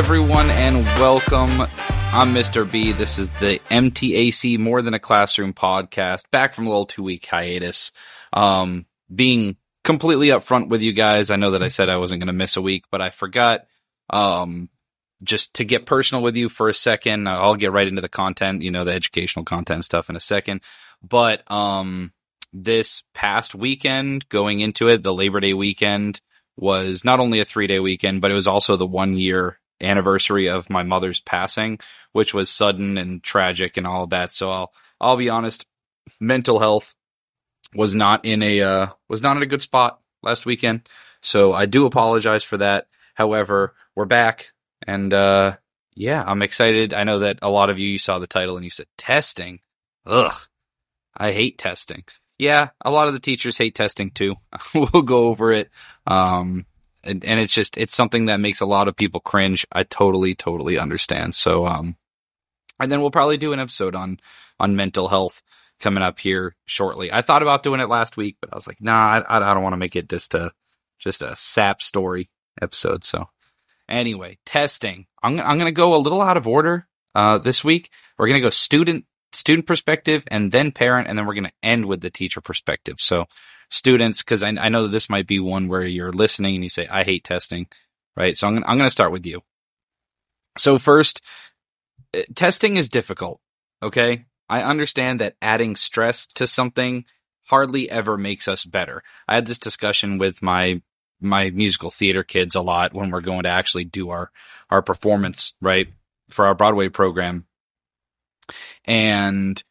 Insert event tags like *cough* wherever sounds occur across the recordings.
everyone, and welcome. I'm Mr. B. This is the MTAC More Than a Classroom podcast, back from a little two week hiatus. Um, being completely upfront with you guys, I know that I said I wasn't going to miss a week, but I forgot. Um, just to get personal with you for a second, I'll get right into the content, you know, the educational content stuff in a second. But um, this past weekend, going into it, the Labor Day weekend was not only a three day weekend, but it was also the one year anniversary of my mother's passing, which was sudden and tragic and all of that. So I'll I'll be honest, mental health was not in a uh, was not in a good spot last weekend. So I do apologize for that. However, we're back and uh, yeah, I'm excited. I know that a lot of you, you saw the title and you said testing. Ugh. I hate testing. Yeah, a lot of the teachers hate testing too. *laughs* we'll go over it. Um, and, and it's just it's something that makes a lot of people cringe. I totally totally understand. So um and then we'll probably do an episode on on mental health coming up here shortly. I thought about doing it last week, but I was like, nah, I, I don't want to make it just a just a sap story episode. So anyway, testing. I'm I'm gonna go a little out of order uh, this week. We're gonna go student student perspective and then parent, and then we're gonna end with the teacher perspective. So students because I, I, know that this might be one where you're listening and you say, I hate testing, right? So I'm, I'm going to start with you. So, first, uh, testing is difficult, okay? I understand that adding stress to something hardly ever makes us better. I had this discussion with my my musical theater kids a lot when we're going to actually do our our performance, right? For our Broadway program. And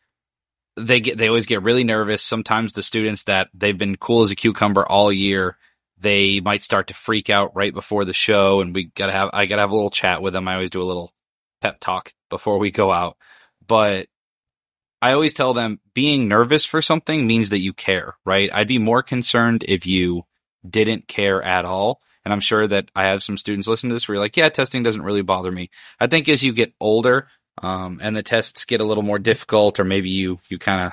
they get they always get really nervous. Sometimes the students that they've been cool as a cucumber all year, they might start to freak out right before the show, and we gotta have I gotta have a little chat with them. I always do a little pep talk before we go out, but I always tell them being nervous for something means that you care, right? I'd be more concerned if you didn't care at all. And I'm sure that I have some students listen to this where you're like, yeah, testing doesn't really bother me. I think as you get older, um, and the tests get a little more difficult, or maybe you you kind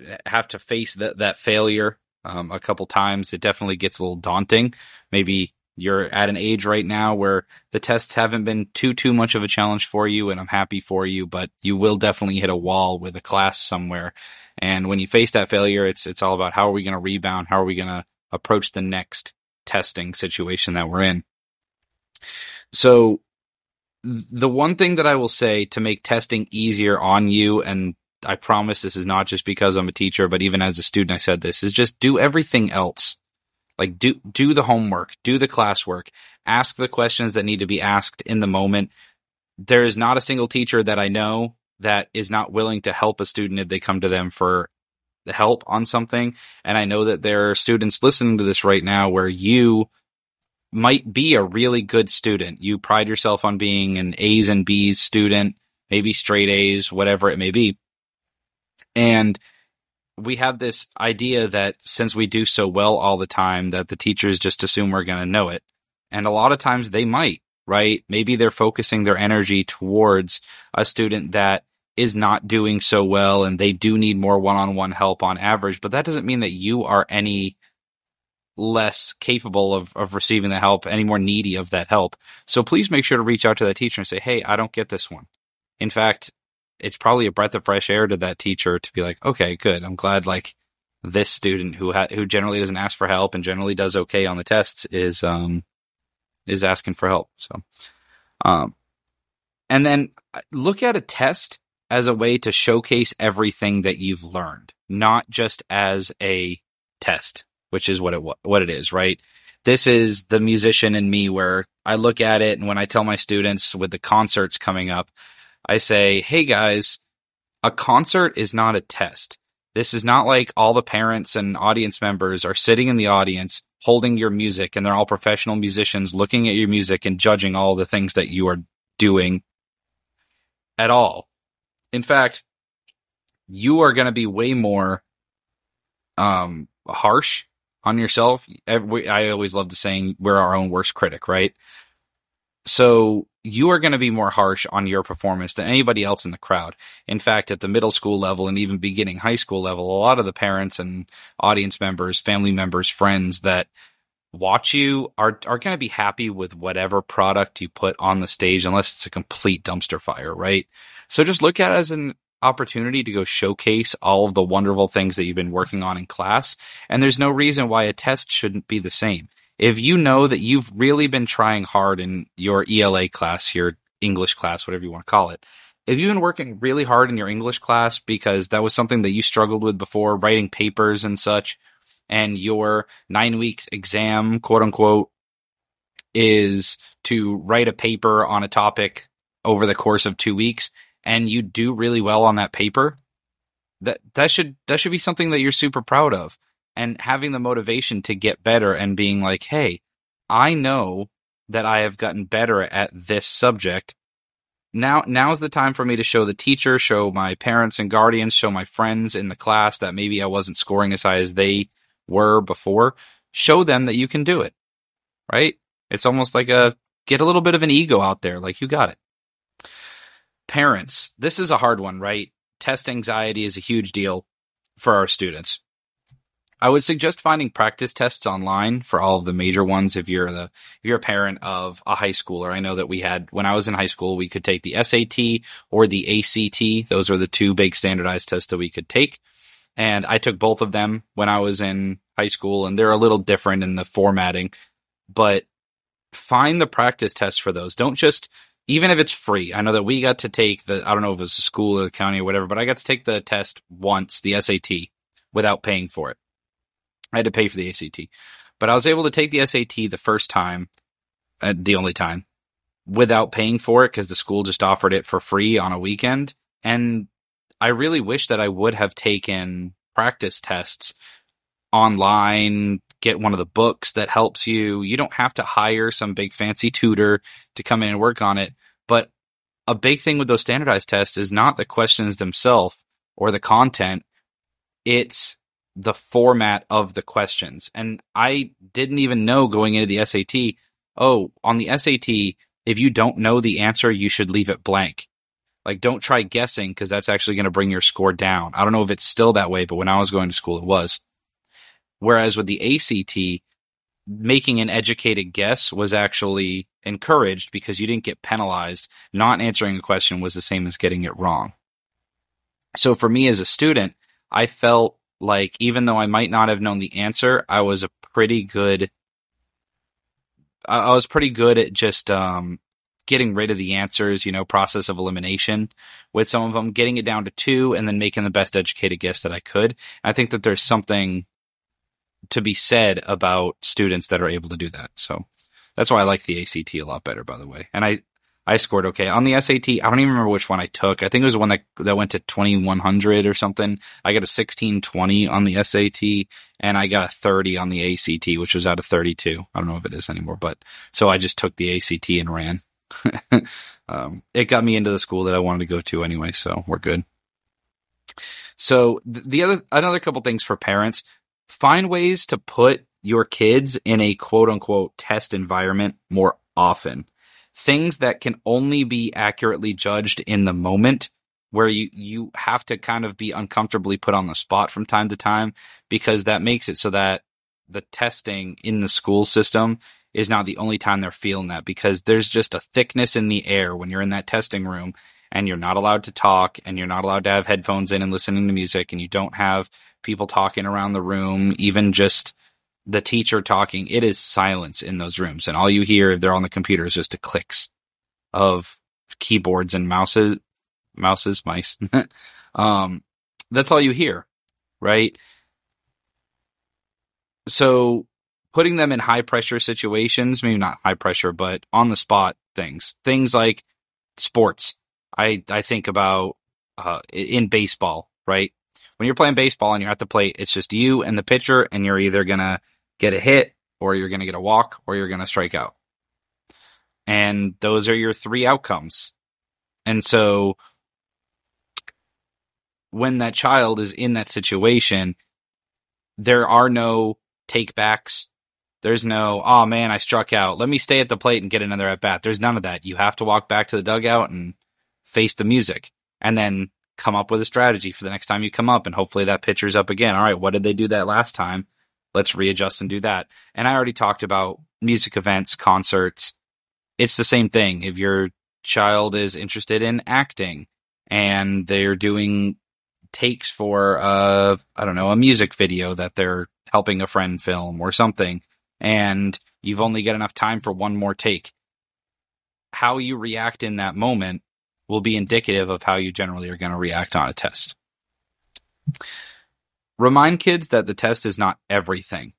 of have to face that that failure um, a couple times. It definitely gets a little daunting. Maybe you're at an age right now where the tests haven't been too too much of a challenge for you, and I'm happy for you. But you will definitely hit a wall with a class somewhere, and when you face that failure, it's it's all about how are we going to rebound? How are we going to approach the next testing situation that we're in? So the one thing that I will say to make testing easier on you, and I promise this is not just because I'm a teacher, but even as a student, I said this is just do everything else. Like do do the homework, do the classwork, ask the questions that need to be asked in the moment. There is not a single teacher that I know that is not willing to help a student if they come to them for help on something. And I know that there are students listening to this right now where you might be a really good student. You pride yourself on being an A's and B's student, maybe straight A's, whatever it may be. And we have this idea that since we do so well all the time, that the teachers just assume we're going to know it. And a lot of times they might, right? Maybe they're focusing their energy towards a student that is not doing so well and they do need more one on one help on average, but that doesn't mean that you are any less capable of, of receiving the help, any more needy of that help. So please make sure to reach out to that teacher and say, Hey, I don't get this one. In fact, it's probably a breath of fresh air to that teacher to be like, okay, good. I'm glad like this student who ha- who generally doesn't ask for help and generally does okay on the tests is um is asking for help. So, um, and then uh, look at a test as a way to showcase everything that you've learned, not just as a test which is what it what it is, right? This is the musician in me where I look at it and when I tell my students with the concerts coming up, I say, "Hey guys, a concert is not a test. This is not like all the parents and audience members are sitting in the audience holding your music and they're all professional musicians looking at your music and judging all the things that you are doing at all. In fact, you are going to be way more um, harsh on yourself. I always love the saying, we're our own worst critic, right? So you are going to be more harsh on your performance than anybody else in the crowd. In fact, at the middle school level and even beginning high school level, a lot of the parents and audience members, family members, friends that watch you are are going to be happy with whatever product you put on the stage unless it's a complete dumpster fire, right? So just look at it as an opportunity to go showcase all of the wonderful things that you've been working on in class. And there's no reason why a test shouldn't be the same. If you know that you've really been trying hard in your ELA class, your English class, whatever you want to call it, if you've been working really hard in your English class because that was something that you struggled with before, writing papers and such, and your nine weeks exam, quote unquote, is to write a paper on a topic over the course of two weeks, and you do really well on that paper, that that should that should be something that you're super proud of. And having the motivation to get better and being like, hey, I know that I have gotten better at this subject. Now now is the time for me to show the teacher, show my parents and guardians, show my friends in the class that maybe I wasn't scoring as high as they were before. Show them that you can do it. Right? It's almost like a get a little bit of an ego out there, like you got it parents, this is a hard one, right? Test anxiety is a huge deal for our students. I would suggest finding practice tests online for all of the major ones if you're the if you're a parent of a high schooler. I know that we had when I was in high school we could take the SAT or the ACT. Those are the two big standardized tests that we could take. And I took both of them when I was in high school and they're a little different in the formatting, but find the practice tests for those. Don't just even if it's free. I know that we got to take the, I don't know if it was the school or the county or whatever, but I got to take the test once, the SAT, without paying for it. I had to pay for the ACT, but I was able to take the SAT the first time, uh, the only time, without paying for it because the school just offered it for free on a weekend. And I really wish that I would have taken practice tests online, get one of the books that helps you. You don't have to hire some big fancy tutor to come in and work on it. But a big thing with those standardized tests is not the questions themselves or the content, it's the format of the questions. And I didn't even know going into the SAT, oh, on the SAT, if you don't know the answer, you should leave it blank. Like, don't try guessing because that's actually going to bring your score down. I don't know if it's still that way, but when I was going to school, it was. Whereas with the ACT, making an educated guess was actually encouraged because you didn't get penalized. Not answering a question was the same as getting it wrong. So for me as a student, I felt like even though I might not have known the answer, I was a pretty good I was pretty good at just um, getting rid of the answers, you know, process of elimination with some of them, getting it down to two and then making the best educated guess that I could. I think that there's something to be said about students that are able to do that. So that's why I like the ACT a lot better, by the way. And I, I scored okay on the SAT. I don't even remember which one I took. I think it was the one that that went to 2100 or something. I got a 1620 on the SAT and I got a 30 on the ACT, which was out of 32. I don't know if it is anymore, but so I just took the ACT and ran. *laughs* um, it got me into the school that I wanted to go to anyway, so we're good. So the other another couple things for parents find ways to put your kids in a quote unquote test environment more often. Things that can only be accurately judged in the moment where you, you have to kind of be uncomfortably put on the spot from time to time because that makes it so that the testing in the school system is not the only time they're feeling that because there's just a thickness in the air when you're in that testing room and you're not allowed to talk and you're not allowed to have headphones in and listening to music and you don't have people talking around the room, even just the teacher talking, it is silence in those rooms. And all you hear if they're on the computer is just the clicks of keyboards and mouses, mouses, mice. *laughs* um, that's all you hear, right? So putting them in high pressure situations, maybe not high pressure, but on the spot things, things like sports. I, I think about, uh, in baseball, right? when you're playing baseball and you're at the plate, it's just you and the pitcher, and you're either gonna get a hit, or you're gonna get a walk, or you're gonna strike out. And those are your three outcomes. And so when that child is in that situation, there are no takebacks. There's no, oh man, I struck out. Let me stay at the plate and get another at bat. There's none of that. You have to walk back to the dugout and face the music. And then come up with a strategy for the next time you come up and hopefully that pitcher's up again. All right, what did they do that last time? let's readjust and do that. And I already talked about music events, concerts. It's the same thing. If your child is interested in acting and they're doing takes for uh I don't know, a music video that they're helping a friend film or something and you've only got enough time for one more take. How you react in that moment will be indicative of how you generally are going to react on a test. Remind kids that the test is not everything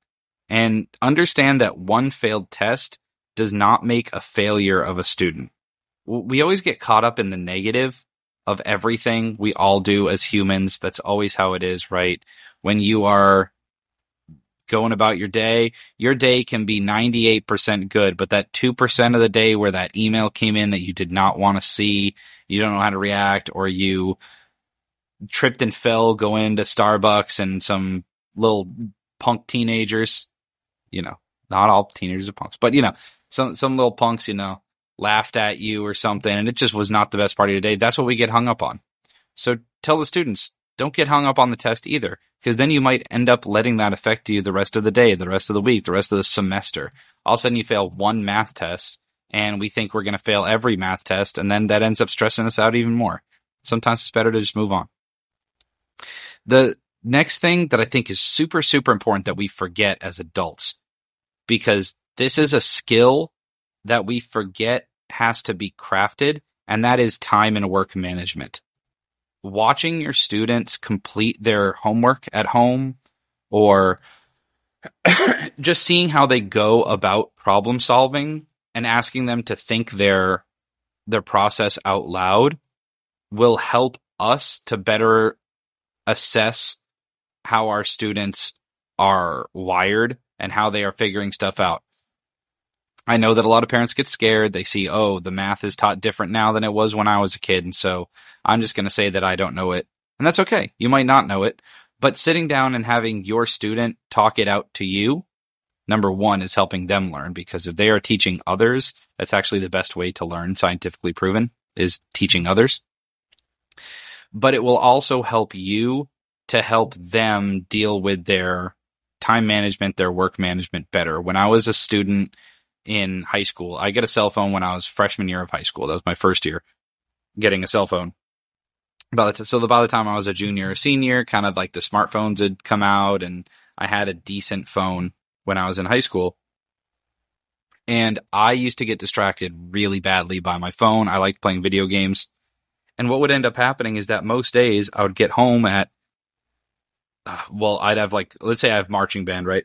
and understand that one failed test does not make a failure of a student. We always get caught up in the negative of everything. We all do as humans. That's always how it is, right? When you are going about your day, your day can be 98% good, but that 2% of the day where that email came in that you did not want to see, you don't know how to react, or you tripped and fell going into Starbucks and some little punk teenagers, you know, not all teenagers are punks, but you know, some some little punks, you know, laughed at you or something, and it just was not the best part of your day. That's what we get hung up on. So tell the students, don't get hung up on the test either, because then you might end up letting that affect you the rest of the day, the rest of the week, the rest of the semester. All of a sudden, you fail one math test, and we think we're going to fail every math test, and then that ends up stressing us out even more. Sometimes it's better to just move on. The next thing that I think is super, super important that we forget as adults, because this is a skill that we forget has to be crafted, and that is time and work management. Watching your students complete their homework at home or *coughs* just seeing how they go about problem solving and asking them to think their their process out loud will help us to better assess how our students are wired and how they are figuring stuff out. I know that a lot of parents get scared. They see, oh, the math is taught different now than it was when I was a kid. And so I'm just going to say that I don't know it. And that's okay. You might not know it. But sitting down and having your student talk it out to you, number one, is helping them learn because if they are teaching others, that's actually the best way to learn, scientifically proven, is teaching others but it will also help you to help them deal with their time management, their work management better. When I was a student in high school, I get a cell phone when I was freshman year of high school. That was my first year getting a cell phone. By the t- so the, by the time I was a junior or senior, kind of like the smartphones had come out and I had a decent phone when I was in high school. And I used to get distracted really badly by my phone. I liked playing video games. And what would end up happening is that most days I would get home at, uh, well, I'd have like, let's say I have marching band, right?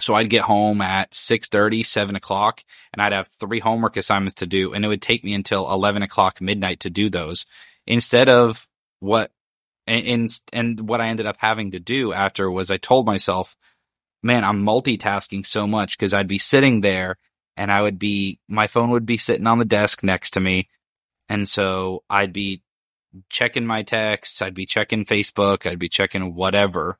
So I'd get home at 6.30, 7 o'clock, and I'd have three homework assignments to do, and it would take me until 11 o'clock midnight to do those. Instead of what, and, and what I ended up having to do after was I told myself, man, I'm multitasking so much because I'd be sitting there and I would be, my phone would be sitting on the desk next to me and so I'd be checking my texts, I'd be checking Facebook, I'd be checking whatever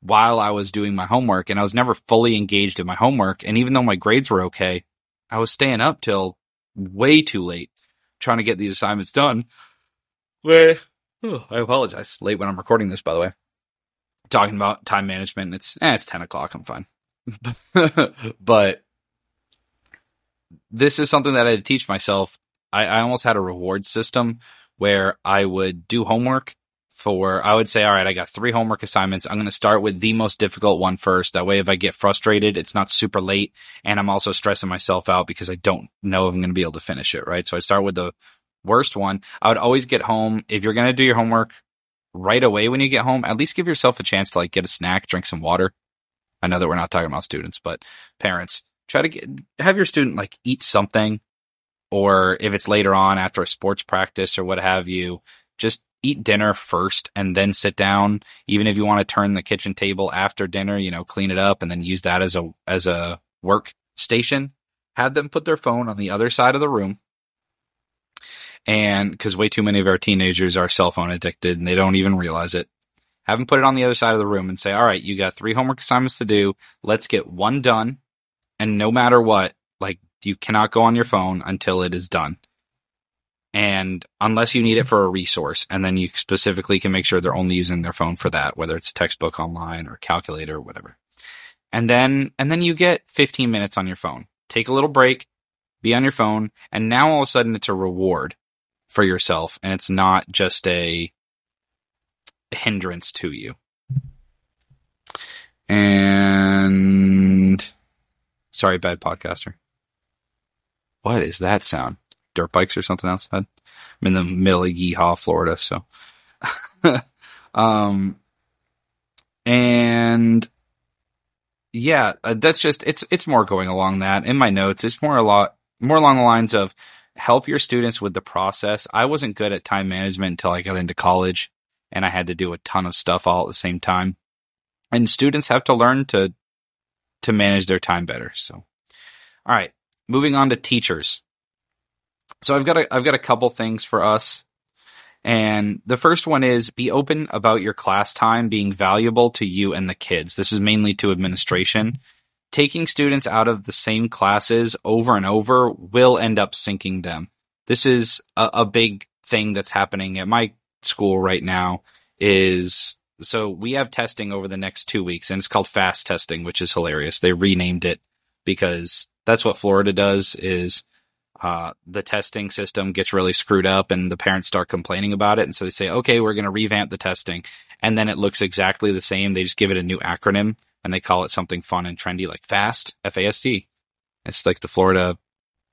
while I was doing my homework. And I was never fully engaged in my homework. And even though my grades were okay, I was staying up till way too late trying to get these assignments done. Wait, oh, I apologize. Late when I'm recording this, by the way. Talking about time management. It's eh, it's ten o'clock. I'm fine. *laughs* but this is something that I had to teach myself I, I almost had a reward system where I would do homework for I would say, all right, I got three homework assignments. I'm going to start with the most difficult one first. That way, if I get frustrated, it's not super late, and I'm also stressing myself out because I don't know if I'm going to be able to finish it. Right, so I start with the worst one. I would always get home if you're going to do your homework right away when you get home. At least give yourself a chance to like get a snack, drink some water. I know that we're not talking about students, but parents try to get have your student like eat something or if it's later on after a sports practice or what have you, just eat dinner first and then sit down. Even if you want to turn the kitchen table after dinner, you know, clean it up and then use that as a as a work station. Have them put their phone on the other side of the room. And because way too many of our teenagers are cell phone addicted and they don't even realize it. Have them put it on the other side of the room and say, all right, you got three homework assignments to do. Let's get one done. And no matter what, like you cannot go on your phone until it is done. And unless you need it for a resource, and then you specifically can make sure they're only using their phone for that, whether it's textbook online or calculator or whatever. And then and then you get 15 minutes on your phone. Take a little break, be on your phone, and now all of a sudden it's a reward for yourself and it's not just a hindrance to you. And sorry, bad podcaster. What is that sound? Dirt bikes or something else? I'm in the middle of Yeehaw, Florida, so. *laughs* um, and yeah, uh, that's just it's it's more going along that. In my notes, it's more a lot more along the lines of help your students with the process. I wasn't good at time management until I got into college, and I had to do a ton of stuff all at the same time. And students have to learn to to manage their time better. So, all right, moving on to teachers. So I've got a I've got a couple things for us and the first one is be open about your class time being valuable to you and the kids. This is mainly to administration. Taking students out of the same classes over and over will end up sinking them. This is a, a big thing that's happening at my school right now is so we have testing over the next two weeks and it's called fast testing, which is hilarious. They renamed it because that's what Florida does is uh, the testing system gets really screwed up and the parents start complaining about it. And so they say, okay, we're going to revamp the testing. And then it looks exactly the same. They just give it a new acronym and they call it something fun and trendy like FAST, F A S T. It's like the Florida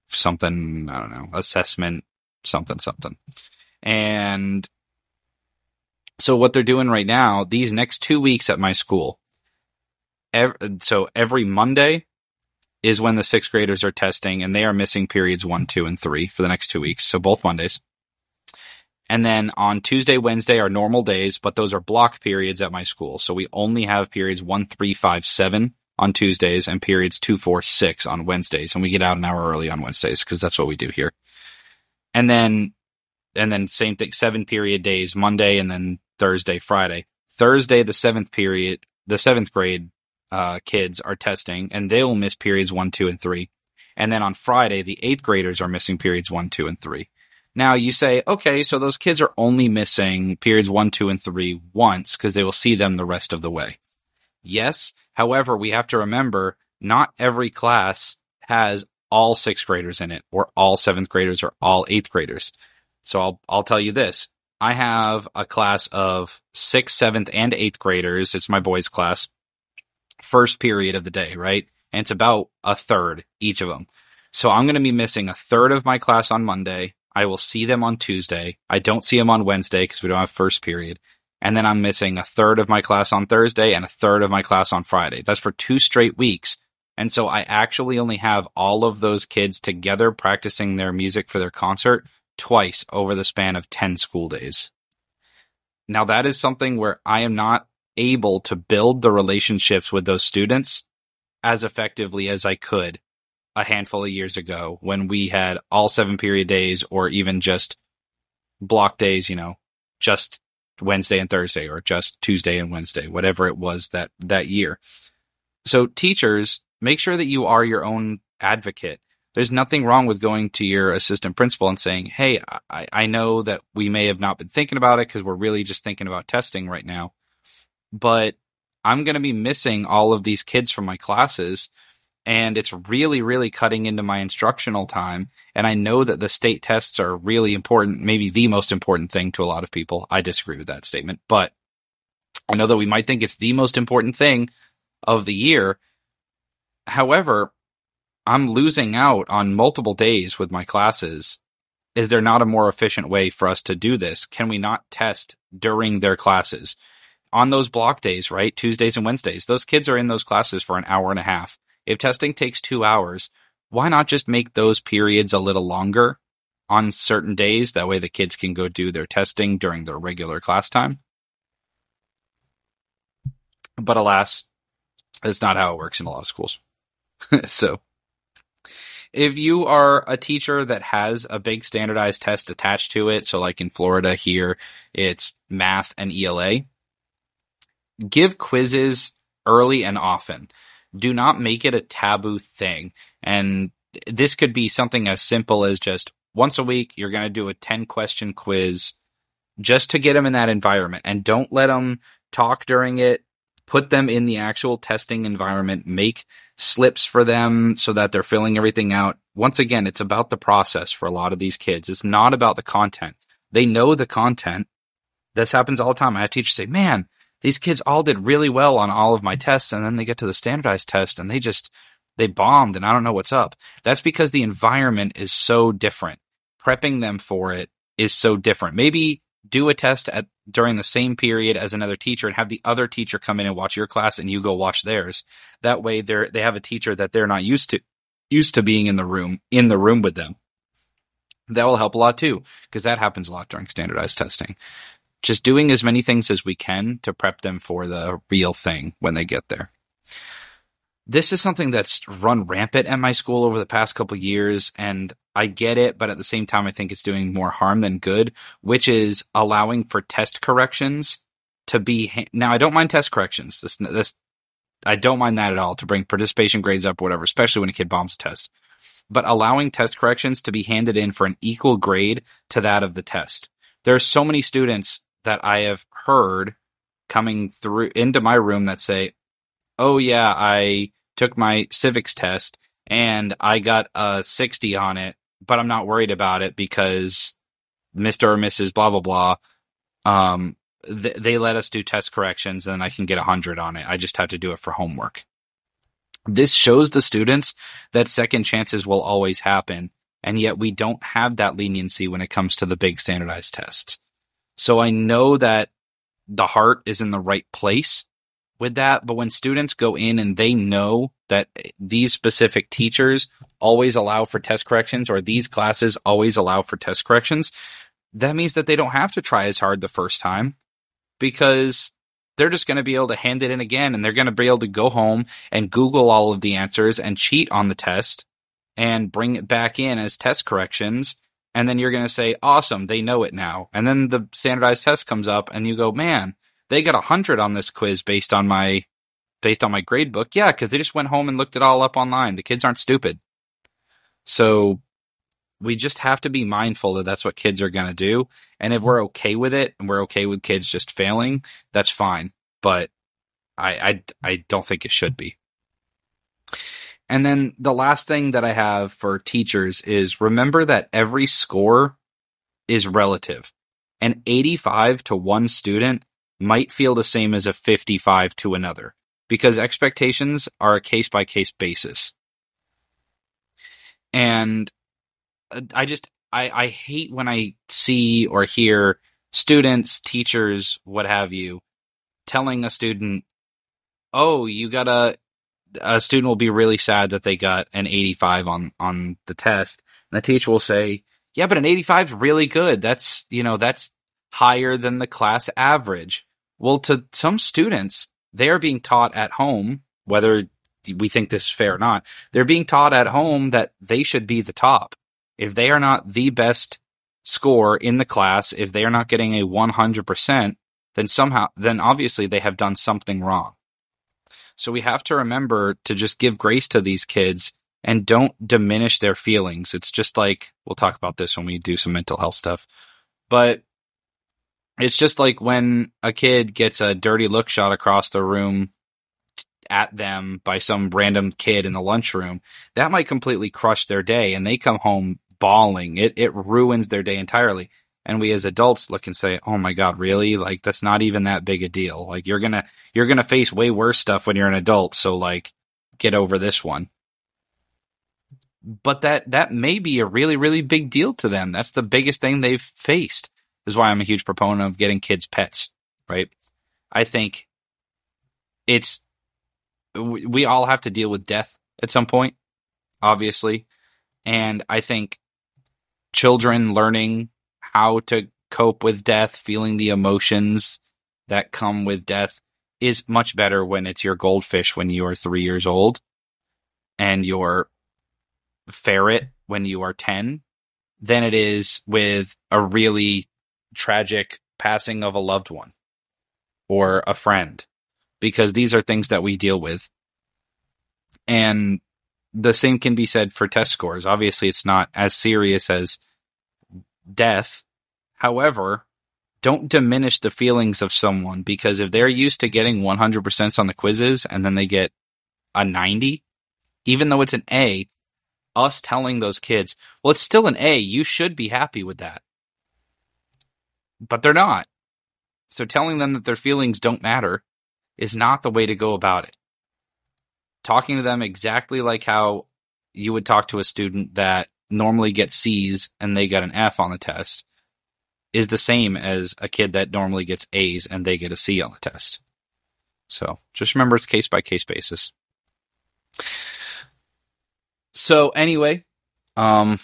something, I don't know, assessment, something, something. And so what they're doing right now, these next two weeks at my school, every, so every Monday, is when the sixth graders are testing and they are missing periods one, two, and three for the next two weeks. So both Mondays. And then on Tuesday, Wednesday are normal days, but those are block periods at my school. So we only have periods one, three, five, seven on Tuesdays and periods two, four, six on Wednesdays. And we get out an hour early on Wednesdays because that's what we do here. And then, and then same thing, seven period days, Monday and then Thursday, Friday. Thursday, the seventh period, the seventh grade uh, kids are testing, and they will miss periods one, two, and three. And then on Friday, the eighth graders are missing periods one, two, and three. Now you say, okay, so those kids are only missing periods one, two, and three once because they will see them the rest of the way. Yes. However, we have to remember not every class has all sixth graders in it or all seventh graders or all eighth graders. So I'll, I'll tell you this. I have a class of sixth, seventh, and eighth graders. It's my boys class first period of the day, right? And it's about a third each of them. So I'm going to be missing a third of my class on Monday. I will see them on Tuesday. I don't see them on Wednesday because we don't have first period. And then I'm missing a third of my class on Thursday and a third of my class on Friday. That's for two straight weeks. And so I actually only have all of those kids together practicing their music for their concert twice over the span of 10 school days. Now that is something where I am not able to build the relationships with those students as effectively as I could a handful of years ago when we had all seven period days or even just block days, you know, just Wednesday and Thursday or just Tuesday and Wednesday, whatever it was that that year. So teachers, make sure that you are your own advocate. There's nothing wrong with going to your assistant principal and saying, Hey, I, I know that we may have not been thinking about it because we're really just thinking about testing right now but I'm going to be missing all of these kids from my classes. And it's really, really cutting into my instructional time. And I know that the state tests are really important, maybe the most important thing to a lot of people. I disagree with that statement, but I know that we might think it's the most important thing of the year. However, I'm losing out on multiple days with my classes. Is there not a more efficient way for us to do this? Can we not test during their classes? On those block days, right? Tuesdays and Wednesdays, those kids are in those classes for an hour and a half. If testing takes two hours, why not just make those periods a little longer on certain days? That way the kids can go do their testing during their regular class time. But alas, that's not how it works in a lot of schools. *laughs* so if you are a teacher that has a big standardized test attached to it, so like in Florida here, it's math and ELA, give quizzes early and often. Do not make it a taboo thing. And this could be something as simple as just once a week, you're going to do a 10 question quiz just to get them in that environment and don't let them talk during it. put them in the actual testing environment, make slips for them so that they're filling everything out. Once again, it's about the process for a lot of these kids. It's not about the content. They know the content. This happens all the time. I have teachers say, man, these kids all did really well on all of my tests. And then they get to the standardized test and they just, they bombed and I don't know what's up. That's because the environment is so different. Prepping them for it is so different. Maybe do a test at during the same period as another teacher and have the other teacher come in and watch your class and you go watch theirs. That way they're they have a teacher that they're not used to used to being in the room in the room with them. That will help a lot too because that happens a lot during standardized testing. Just doing as many things as we can to prep them for the real thing when they get there this is something that's run rampant at my school over the past couple years and I get it, but at the same time I think it's doing more harm than good, which is allowing for test corrections to be ha- now I don't mind test corrections. This this I don't mind that at all to bring participation grades up or whatever, especially when a kid bombs a test. But allowing test corrections to be handed in for an equal grade to that of the test. There are so many students that I have heard coming through into my room that say, "Oh yeah, I took my civics test and I got a 60 on it, but I'm not worried about it because Mr. or Mrs. blah, blah, blah. Um, th- they let us do test corrections and I can get a hundred on it. I just have to do it for homework. This shows the students that second chances will always happen. And yet we don't have that leniency when it comes to the big standardized tests. So I know that the heart is in the right place with that. But when students go in and they know that these specific teachers always allow for test corrections or these classes always allow for test corrections, that means that they don't have to try as hard the first time because they're just going to be able to hand it in again and they're going to be able to go home and Google all of the answers and cheat on the test and bring it back in as test corrections. And then you're going to say, awesome, they know it now. And then the standardized test comes up and you go, man, they got a hundred on this quiz based on my based on my grade book. Yeah, because they just went home and looked it all up online. The kids aren't stupid. So we just have to be mindful that that's what kids are going to do. And if we're okay with it and we're okay with kids just failing, that's fine. But I, I, I don't think it should be. And then the last thing that I have for teachers is remember that every score is relative. An 85 to one student might feel the same as a 55 to another because expectations are a case by case basis. And uh, I just, I, I hate when I see or hear students, teachers, what have you, telling a student, oh, you got a, student will be really sad that they got an 85 on, on the test. And the teacher will say, yeah, but an 85 is really good. That's, you know, that's higher than the class average. Well, to some students, they are being taught at home, whether we think this is fair or not, they're being taught at home that they should be the top. If they are not the best score in the class, if they are not getting a 100%, then somehow, then obviously they have done something wrong. So we have to remember to just give grace to these kids and don't diminish their feelings. It's just like, we'll talk about this when we do some mental health stuff, but it's just like when a kid gets a dirty look shot across the room at them by some random kid in the lunchroom, that might completely crush their day and they come home bawling. It it ruins their day entirely. And we as adults look and say, "Oh my god, really? Like that's not even that big a deal. Like you're going to you're going to face way worse stuff when you're an adult, so like get over this one." But that that may be a really really big deal to them. That's the biggest thing they've faced this is why I'm a huge proponent of getting kids pets, right? I think it's, we all have to deal with death at some point, obviously. And I think children learning how to cope with death, feeling the emotions that come with death is much better when it's your goldfish when you are three years old and your ferret when you are 10 than it is with a really tragic passing of a loved one or a friend because these are things that we deal with. And the same can be said for test scores. Obviously, it's not as serious as death. However, don't diminish the feelings of someone because if they're used to getting 100% on the quizzes and then they get a 90, even though it's an A, us telling those kids, well, it's still an A, you should be happy with that. But they're not. So telling them that their feelings don't matter is not the way to go about it. Talking to them exactly like how you would talk to a student that normally get C's and they get an F on the test is the same as a kid that normally gets A's and they get a C on the test. So just remember it's case by case basis. So anyway, um,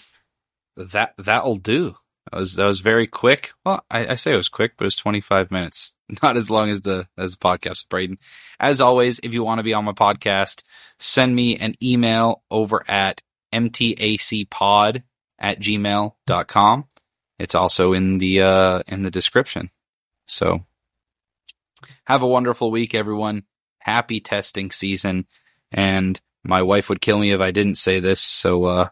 that that'll do. That was that was very quick. Well, I, I say it was quick, but it was twenty five minutes, *laughs* not as long as the as the podcast with Braden. As always, if you want to be on my podcast, send me an email over at mtacpod at gmail.com. It's also in the uh, in the description. So have a wonderful week, everyone. Happy testing season. And my wife would kill me if I didn't say this. So, uh,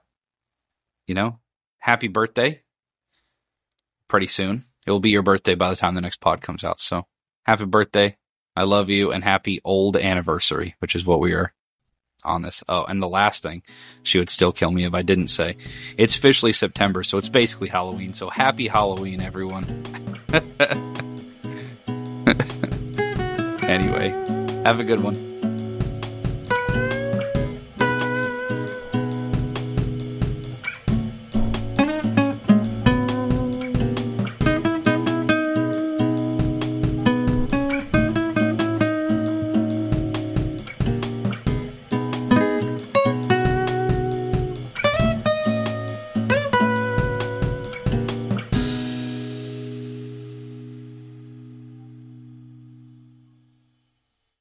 you know, happy birthday. Pretty soon. It'll be your birthday by the time the next pod comes out. So happy birthday. I love you and happy old anniversary, which is what we are on this. Oh, and the last thing, she would still kill me if I didn't say. It's officially September, so it's basically Halloween. So happy Halloween, everyone. *laughs* anyway, have a good one.